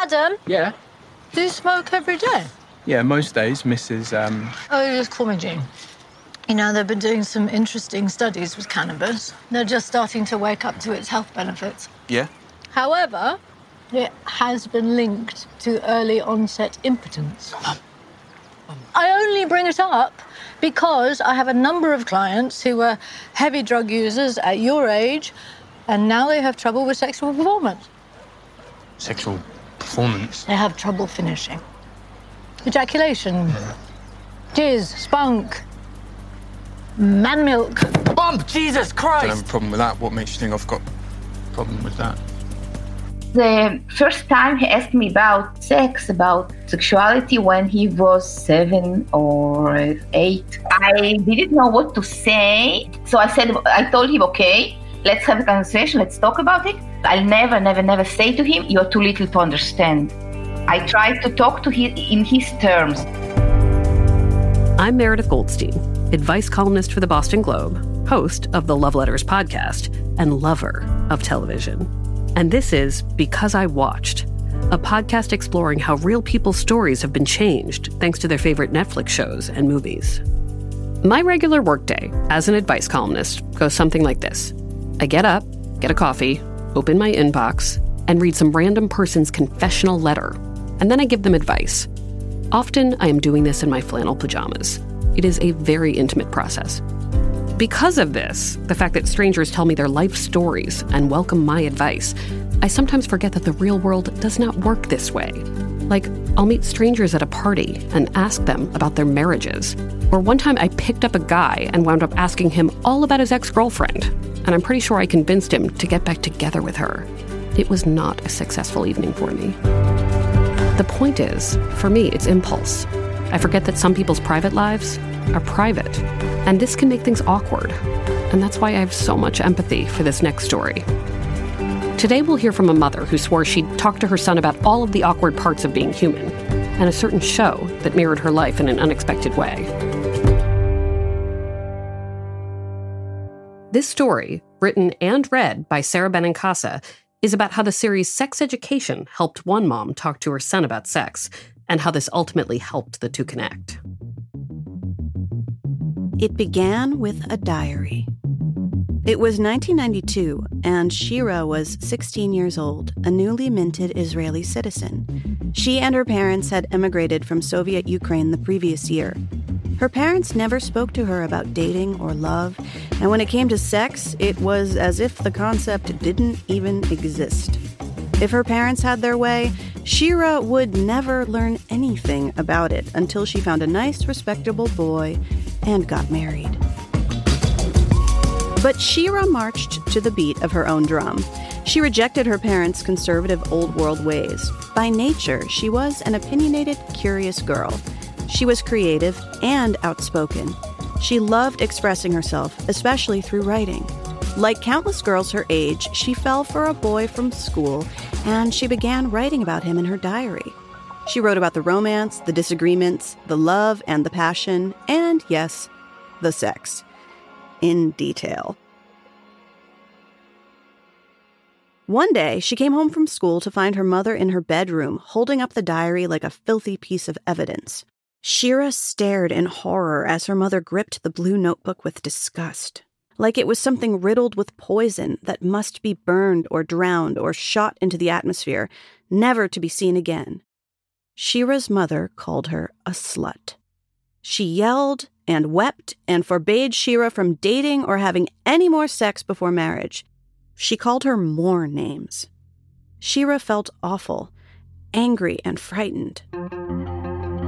Adam, Yeah. do you smoke every day? Yeah, most days, Mrs. Um, Oh, you just call me Jean. You know, they've been doing some interesting studies with cannabis. They're just starting to wake up to its health benefits. yeah. However, it has been linked to early onset impotence. I only bring it up because I have a number of clients who were heavy drug users at your age, and now they have trouble with sexual performance. Sexual performance. They have trouble finishing. Ejaculation, jizz, spunk, man milk. Bump! Jesus Christ! I don't have a problem with that. What makes you think I've got a problem with that? The first time he asked me about sex, about sexuality, when he was seven or eight, I didn't know what to say. So I said, I told him, okay, let's have a conversation, let's talk about it. I'll never, never, never say to him, you're too little to understand. I tried to talk to him in his terms. I'm Meredith Goldstein, advice columnist for the Boston Globe, host of the Love Letters podcast, and lover of television. And this is Because I Watched, a podcast exploring how real people's stories have been changed thanks to their favorite Netflix shows and movies. My regular workday as an advice columnist goes something like this I get up, get a coffee, open my inbox, and read some random person's confessional letter. And then I give them advice. Often I am doing this in my flannel pajamas. It is a very intimate process. Because of this, the fact that strangers tell me their life stories and welcome my advice, I sometimes forget that the real world does not work this way. Like, I'll meet strangers at a party and ask them about their marriages. Or one time I picked up a guy and wound up asking him all about his ex girlfriend, and I'm pretty sure I convinced him to get back together with her. It was not a successful evening for me. The point is, for me, it's impulse. I forget that some people's private lives are private, and this can make things awkward. And that's why I have so much empathy for this next story. Today, we'll hear from a mother who swore she'd talk to her son about all of the awkward parts of being human, and a certain show that mirrored her life in an unexpected way. This story, written and read by Sara Benincasa, is about how the series Sex Education helped one mom talk to her son about sex, and how this ultimately helped the two connect. It began with a diary. It was 1992, and Shira was 16 years old, a newly minted Israeli citizen. She and her parents had emigrated from Soviet Ukraine the previous year. Her parents never spoke to her about dating or love, and when it came to sex, it was as if the concept didn't even exist. If her parents had their way, Shira would never learn anything about it until she found a nice, respectable boy and got married. But Shira marched to the beat of her own drum. She rejected her parents' conservative old world ways. By nature, she was an opinionated, curious girl. She was creative and outspoken. She loved expressing herself, especially through writing. Like countless girls her age, she fell for a boy from school and she began writing about him in her diary. She wrote about the romance, the disagreements, the love and the passion, and yes, the sex. In detail. One day, she came home from school to find her mother in her bedroom holding up the diary like a filthy piece of evidence. Shira stared in horror as her mother gripped the blue notebook with disgust, like it was something riddled with poison that must be burned or drowned or shot into the atmosphere, never to be seen again. Shira's mother called her a slut. She yelled and wept and forbade Shira from dating or having any more sex before marriage. She called her more names. Shira felt awful, angry, and frightened.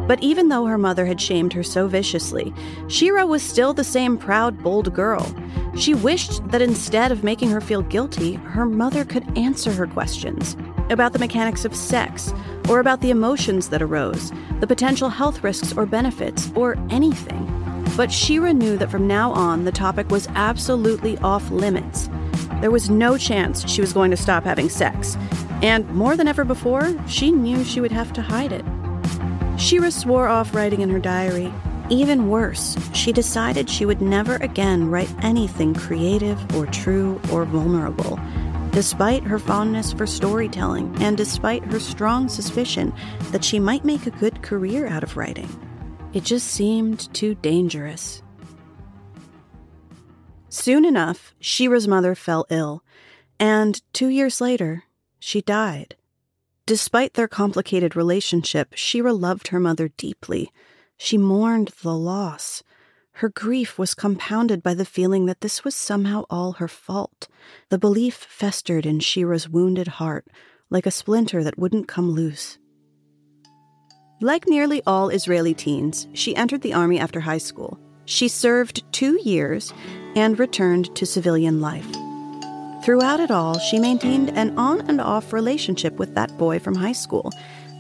But even though her mother had shamed her so viciously, Shira was still the same proud, bold girl. She wished that instead of making her feel guilty, her mother could answer her questions about the mechanics of sex, or about the emotions that arose, the potential health risks or benefits, or anything. But Shira knew that from now on, the topic was absolutely off limits. There was no chance she was going to stop having sex. And more than ever before, she knew she would have to hide it. Shira swore off writing in her diary. Even worse, she decided she would never again write anything creative or true or vulnerable. Despite her fondness for storytelling and despite her strong suspicion that she might make a good career out of writing, it just seemed too dangerous. Soon enough, Shira's mother fell ill, and two years later, she died. Despite their complicated relationship, Shira loved her mother deeply. She mourned the loss. Her grief was compounded by the feeling that this was somehow all her fault. The belief festered in Shira's wounded heart like a splinter that wouldn't come loose. Like nearly all Israeli teens, she entered the army after high school. She served two years and returned to civilian life. Throughout it all, she maintained an on and off relationship with that boy from high school,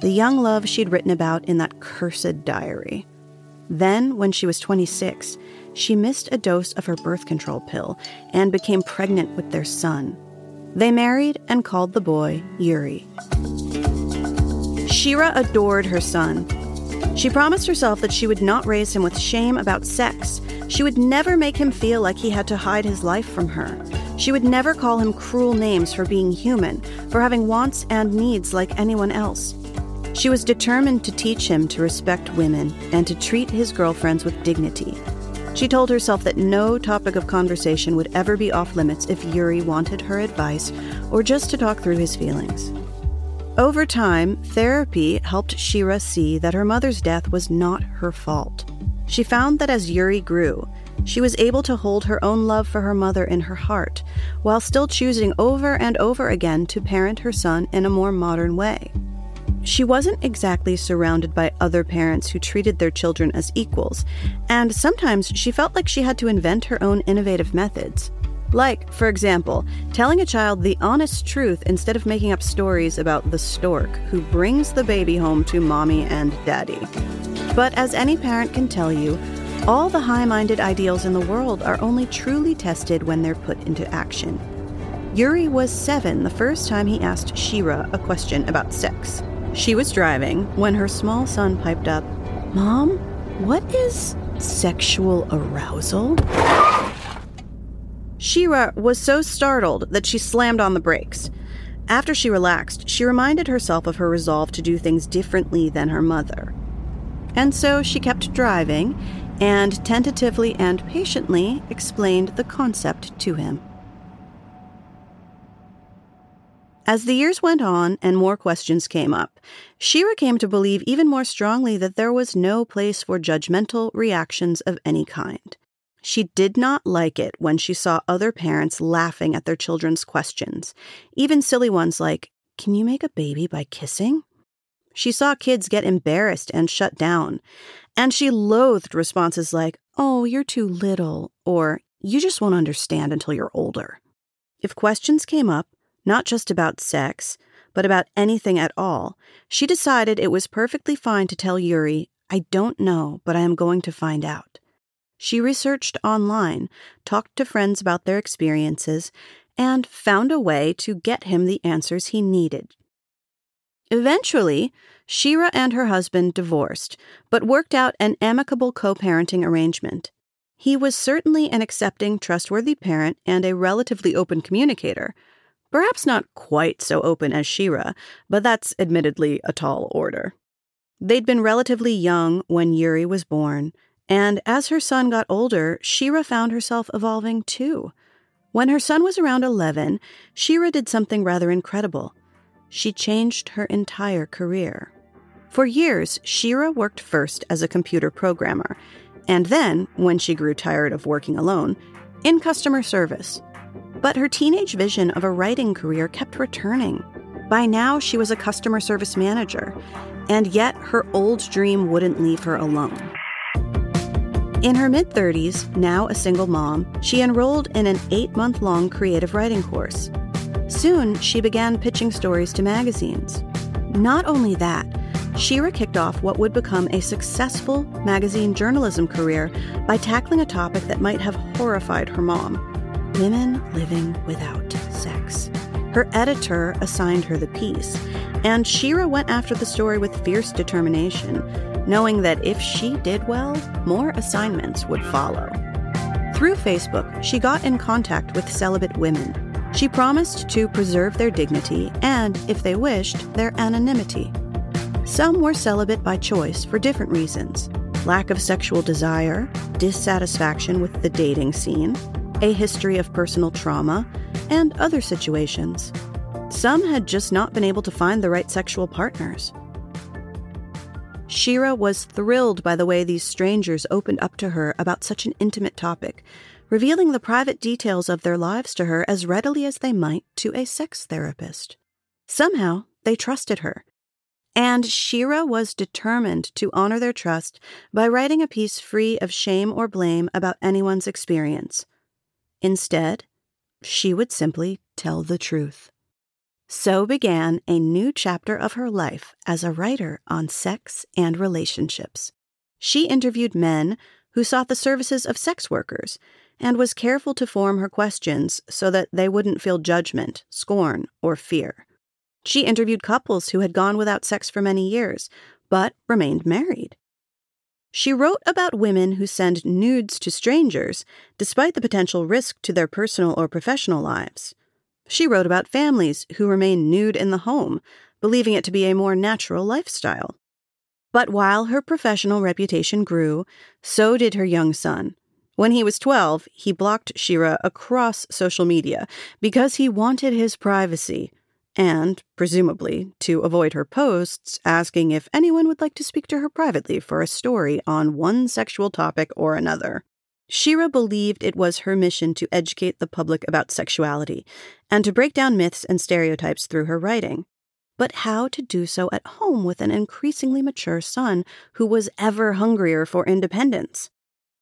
the young love she'd written about in that cursed diary. Then, when she was 26, she missed a dose of her birth control pill and became pregnant with their son. They married and called the boy Yuri. Shira adored her son. She promised herself that she would not raise him with shame about sex she would never make him feel like he had to hide his life from her. She would never call him cruel names for being human, for having wants and needs like anyone else. She was determined to teach him to respect women and to treat his girlfriends with dignity. She told herself that no topic of conversation would ever be off limits if Yuri wanted her advice or just to talk through his feelings. Over time, therapy helped Shira see that her mother's death was not her fault. She found that as Yuri grew, she was able to hold her own love for her mother in her heart, while still choosing over and over again to parent her son in a more modern way. She wasn't exactly surrounded by other parents who treated their children as equals, and sometimes she felt like she had to invent her own innovative methods. Like, for example, telling a child the honest truth instead of making up stories about the stork who brings the baby home to mommy and daddy. But as any parent can tell you, all the high minded ideals in the world are only truly tested when they're put into action. Yuri was seven the first time he asked Shira a question about sex. She was driving when her small son piped up, Mom, what is sexual arousal? Shira was so startled that she slammed on the brakes. After she relaxed, she reminded herself of her resolve to do things differently than her mother. And so she kept driving and tentatively and patiently explained the concept to him. As the years went on and more questions came up, Shira came to believe even more strongly that there was no place for judgmental reactions of any kind. She did not like it when she saw other parents laughing at their children's questions, even silly ones like, Can you make a baby by kissing? She saw kids get embarrassed and shut down, and she loathed responses like, Oh, you're too little, or You just won't understand until you're older. If questions came up, not just about sex, but about anything at all, she decided it was perfectly fine to tell Yuri, I don't know, but I am going to find out. She researched online, talked to friends about their experiences, and found a way to get him the answers he needed. Eventually, Shira and her husband divorced, but worked out an amicable co parenting arrangement. He was certainly an accepting, trustworthy parent and a relatively open communicator. Perhaps not quite so open as Shira, but that's admittedly a tall order. They'd been relatively young when Yuri was born, and as her son got older, Shira found herself evolving too. When her son was around 11, Shira did something rather incredible she changed her entire career. For years, Shira worked first as a computer programmer, and then, when she grew tired of working alone, in customer service. But her teenage vision of a writing career kept returning. By now, she was a customer service manager, and yet her old dream wouldn't leave her alone. In her mid 30s, now a single mom, she enrolled in an eight month long creative writing course. Soon, she began pitching stories to magazines. Not only that, Shira kicked off what would become a successful magazine journalism career by tackling a topic that might have horrified her mom women living without sex. Her editor assigned her the piece, and Shira went after the story with fierce determination, knowing that if she did well, more assignments would follow. Through Facebook, she got in contact with celibate women She promised to preserve their dignity and, if they wished, their anonymity. Some were celibate by choice for different reasons lack of sexual desire, dissatisfaction with the dating scene, a history of personal trauma, and other situations. Some had just not been able to find the right sexual partners. Shira was thrilled by the way these strangers opened up to her about such an intimate topic, revealing the private details of their lives to her as readily as they might to a sex therapist. Somehow, they trusted her. And Shira was determined to honor their trust by writing a piece free of shame or blame about anyone's experience. Instead, she would simply tell the truth. So began a new chapter of her life as a writer on sex and relationships. She interviewed men who sought the services of sex workers and was careful to form her questions so that they wouldn't feel judgment, scorn, or fear. She interviewed couples who had gone without sex for many years, but remained married. She wrote about women who send nudes to strangers, despite the potential risk to their personal or professional lives. She wrote about families who remain nude in the home, believing it to be a more natural lifestyle. But while her professional reputation grew, so did her young son. When he was 12, he blocked Shira across social media because he wanted his privacy and, presumably, to avoid her posts asking if anyone would like to speak to her privately for a story on one sexual topic or another. Shira believed it was her mission to educate the public about sexuality and to break down myths and stereotypes through her writing. But how to do so at home with an increasingly mature son who was ever hungrier for independence?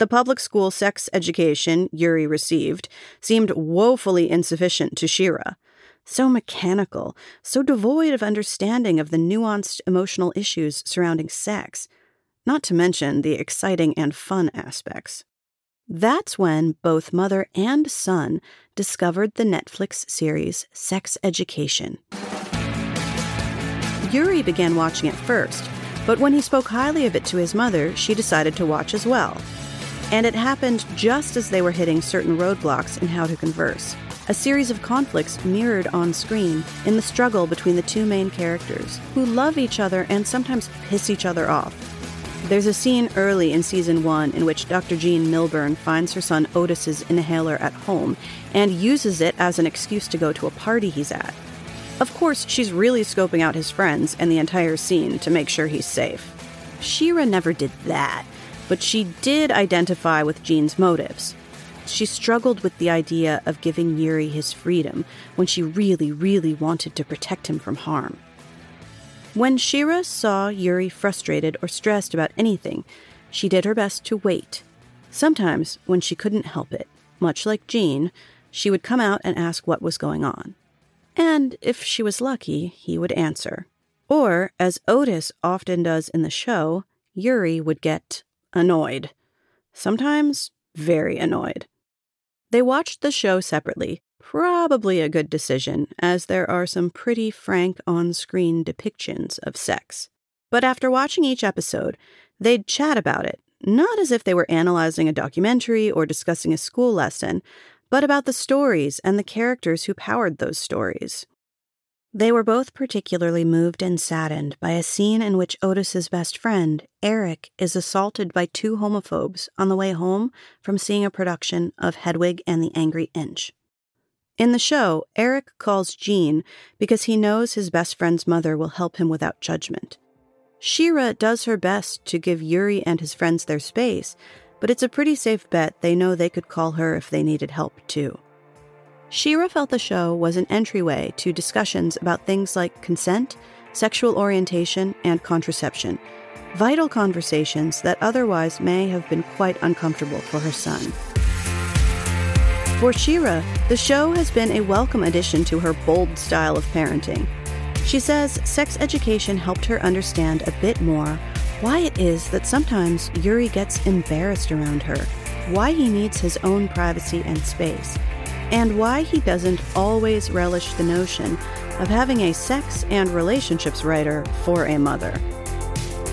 The public school sex education Yuri received seemed woefully insufficient to Shira. So mechanical, so devoid of understanding of the nuanced emotional issues surrounding sex, not to mention the exciting and fun aspects. That's when both mother and son discovered the Netflix series Sex Education. Yuri began watching it first, but when he spoke highly of it to his mother, she decided to watch as well. And it happened just as they were hitting certain roadblocks in how to converse. A series of conflicts mirrored on screen in the struggle between the two main characters, who love each other and sometimes piss each other off. There's a scene early in season one in which Dr. Jean Milburn finds her son Otis's inhaler at home and uses it as an excuse to go to a party he's at. Of course, she's really scoping out his friends and the entire scene to make sure he's safe. Shira never did that, but she did identify with Jean's motives. She struggled with the idea of giving Yuri his freedom when she really, really wanted to protect him from harm. When Shira saw Yuri frustrated or stressed about anything, she did her best to wait. Sometimes, when she couldn't help it, much like Jean, she would come out and ask what was going on. And if she was lucky, he would answer. Or, as Otis often does in the show, Yuri would get annoyed. Sometimes very annoyed. They watched the show separately, Probably a good decision, as there are some pretty frank on screen depictions of sex. But after watching each episode, they'd chat about it, not as if they were analyzing a documentary or discussing a school lesson, but about the stories and the characters who powered those stories. They were both particularly moved and saddened by a scene in which Otis's best friend, Eric, is assaulted by two homophobes on the way home from seeing a production of Hedwig and the Angry Inch. In the show, Eric calls Jean because he knows his best friend's mother will help him without judgment. Shira does her best to give Yuri and his friends their space, but it's a pretty safe bet they know they could call her if they needed help too. Shira felt the show was an entryway to discussions about things like consent, sexual orientation, and contraception, vital conversations that otherwise may have been quite uncomfortable for her son. For Shira, the show has been a welcome addition to her bold style of parenting. She says sex education helped her understand a bit more why it is that sometimes Yuri gets embarrassed around her, why he needs his own privacy and space, and why he doesn't always relish the notion of having a sex and relationships writer for a mother.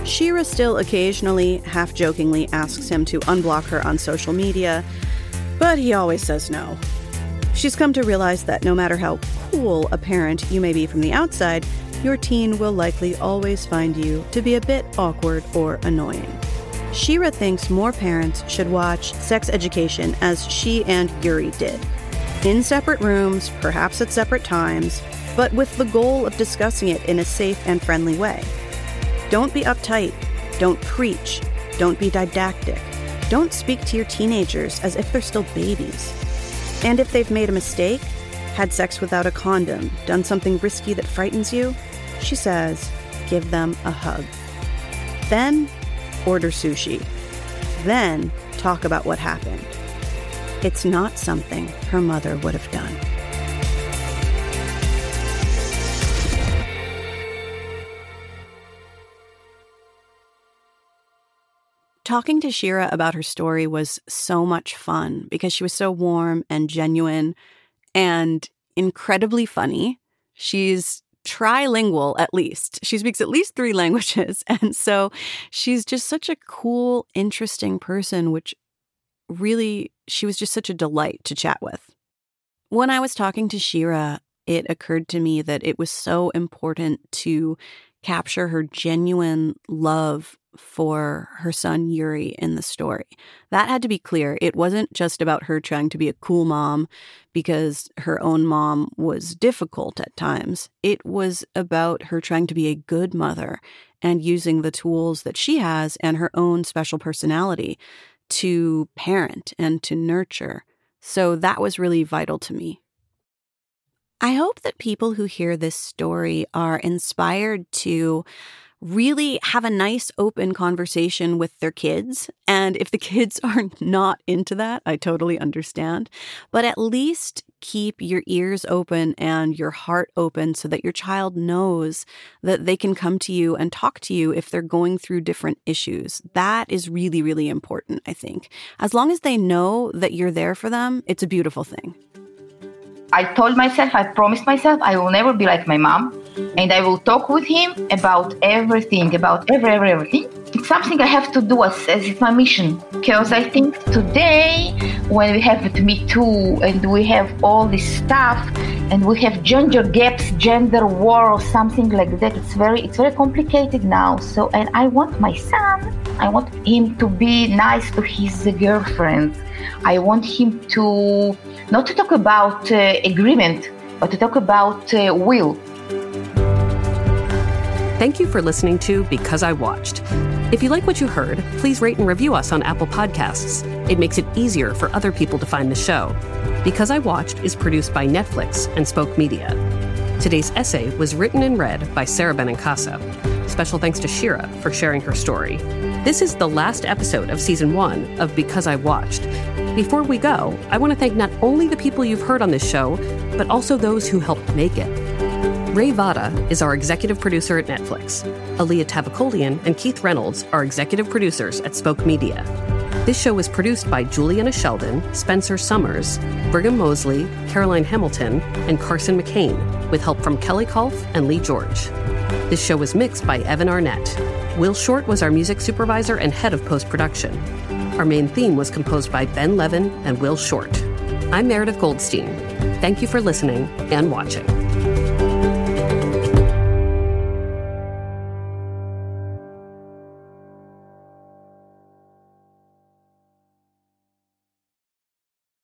Shira still occasionally, half jokingly, asks him to unblock her on social media but he always says no. She's come to realize that no matter how cool a parent you may be from the outside, your teen will likely always find you to be a bit awkward or annoying. Shira thinks more parents should watch Sex Education as she and Yuri did. In separate rooms, perhaps at separate times, but with the goal of discussing it in a safe and friendly way. Don't be uptight. Don't preach. Don't be didactic. Don't speak to your teenagers as if they're still babies. And if they've made a mistake, had sex without a condom, done something risky that frightens you, she says, give them a hug. Then order sushi. Then talk about what happened. It's not something her mother would have done. Talking to Shira about her story was so much fun because she was so warm and genuine and incredibly funny. She's trilingual at least. She speaks at least three languages. And so she's just such a cool, interesting person, which really, she was just such a delight to chat with. When I was talking to Shira, it occurred to me that it was so important to capture her genuine love for her son Yuri in the story. That had to be clear. It wasn't just about her trying to be a cool mom because her own mom was difficult at times. It was about her trying to be a good mother and using the tools that she has and her own special personality to parent and to nurture. So that was really vital to me. I hope that people who hear this story are inspired to really have a nice open conversation with their kids. And if the kids are not into that, I totally understand. But at least keep your ears open and your heart open so that your child knows that they can come to you and talk to you if they're going through different issues. That is really, really important, I think. As long as they know that you're there for them, it's a beautiful thing. I told myself, I promised myself, I will never be like my mom, and I will talk with him about everything, about every, every everything. It's something I have to do as, as it's my mission, because I think today, when we have Me Too and we have all this stuff, and we have gender gaps, gender war, or something like that, it's very, it's very complicated now. So, and I want my son, I want him to be nice to his girlfriend. I want him to not to talk about uh, agreement, but to talk about uh, will. Thank you for listening to Because I Watched. If you like what you heard, please rate and review us on Apple Podcasts. It makes it easier for other people to find the show. Because I Watched is produced by Netflix and Spoke Media. Today's essay was written and read by Sara Benincasa. Special thanks to Shira for sharing her story. This is the last episode of season one of Because I Watched. Before we go, I want to thank not only the people you've heard on this show, but also those who helped make it. Rae Votta is our executive producer at Netflix. Alia Tavakolian and Keith Reynolds are executive producers at Spoke Media. This show is produced by Juliana Sheldon, Spencer Summers, Brigham Mosley, Caroline Hamilton, and Carson McCain, with help from Kelly Kolf and Lee George. This show was mixed by Evan Arnett. Will Short was our music supervisor and head of post production. Our main theme was composed by Ben Levin and Will Short. I'm Meredith Goldstein. Thank you for listening and watching.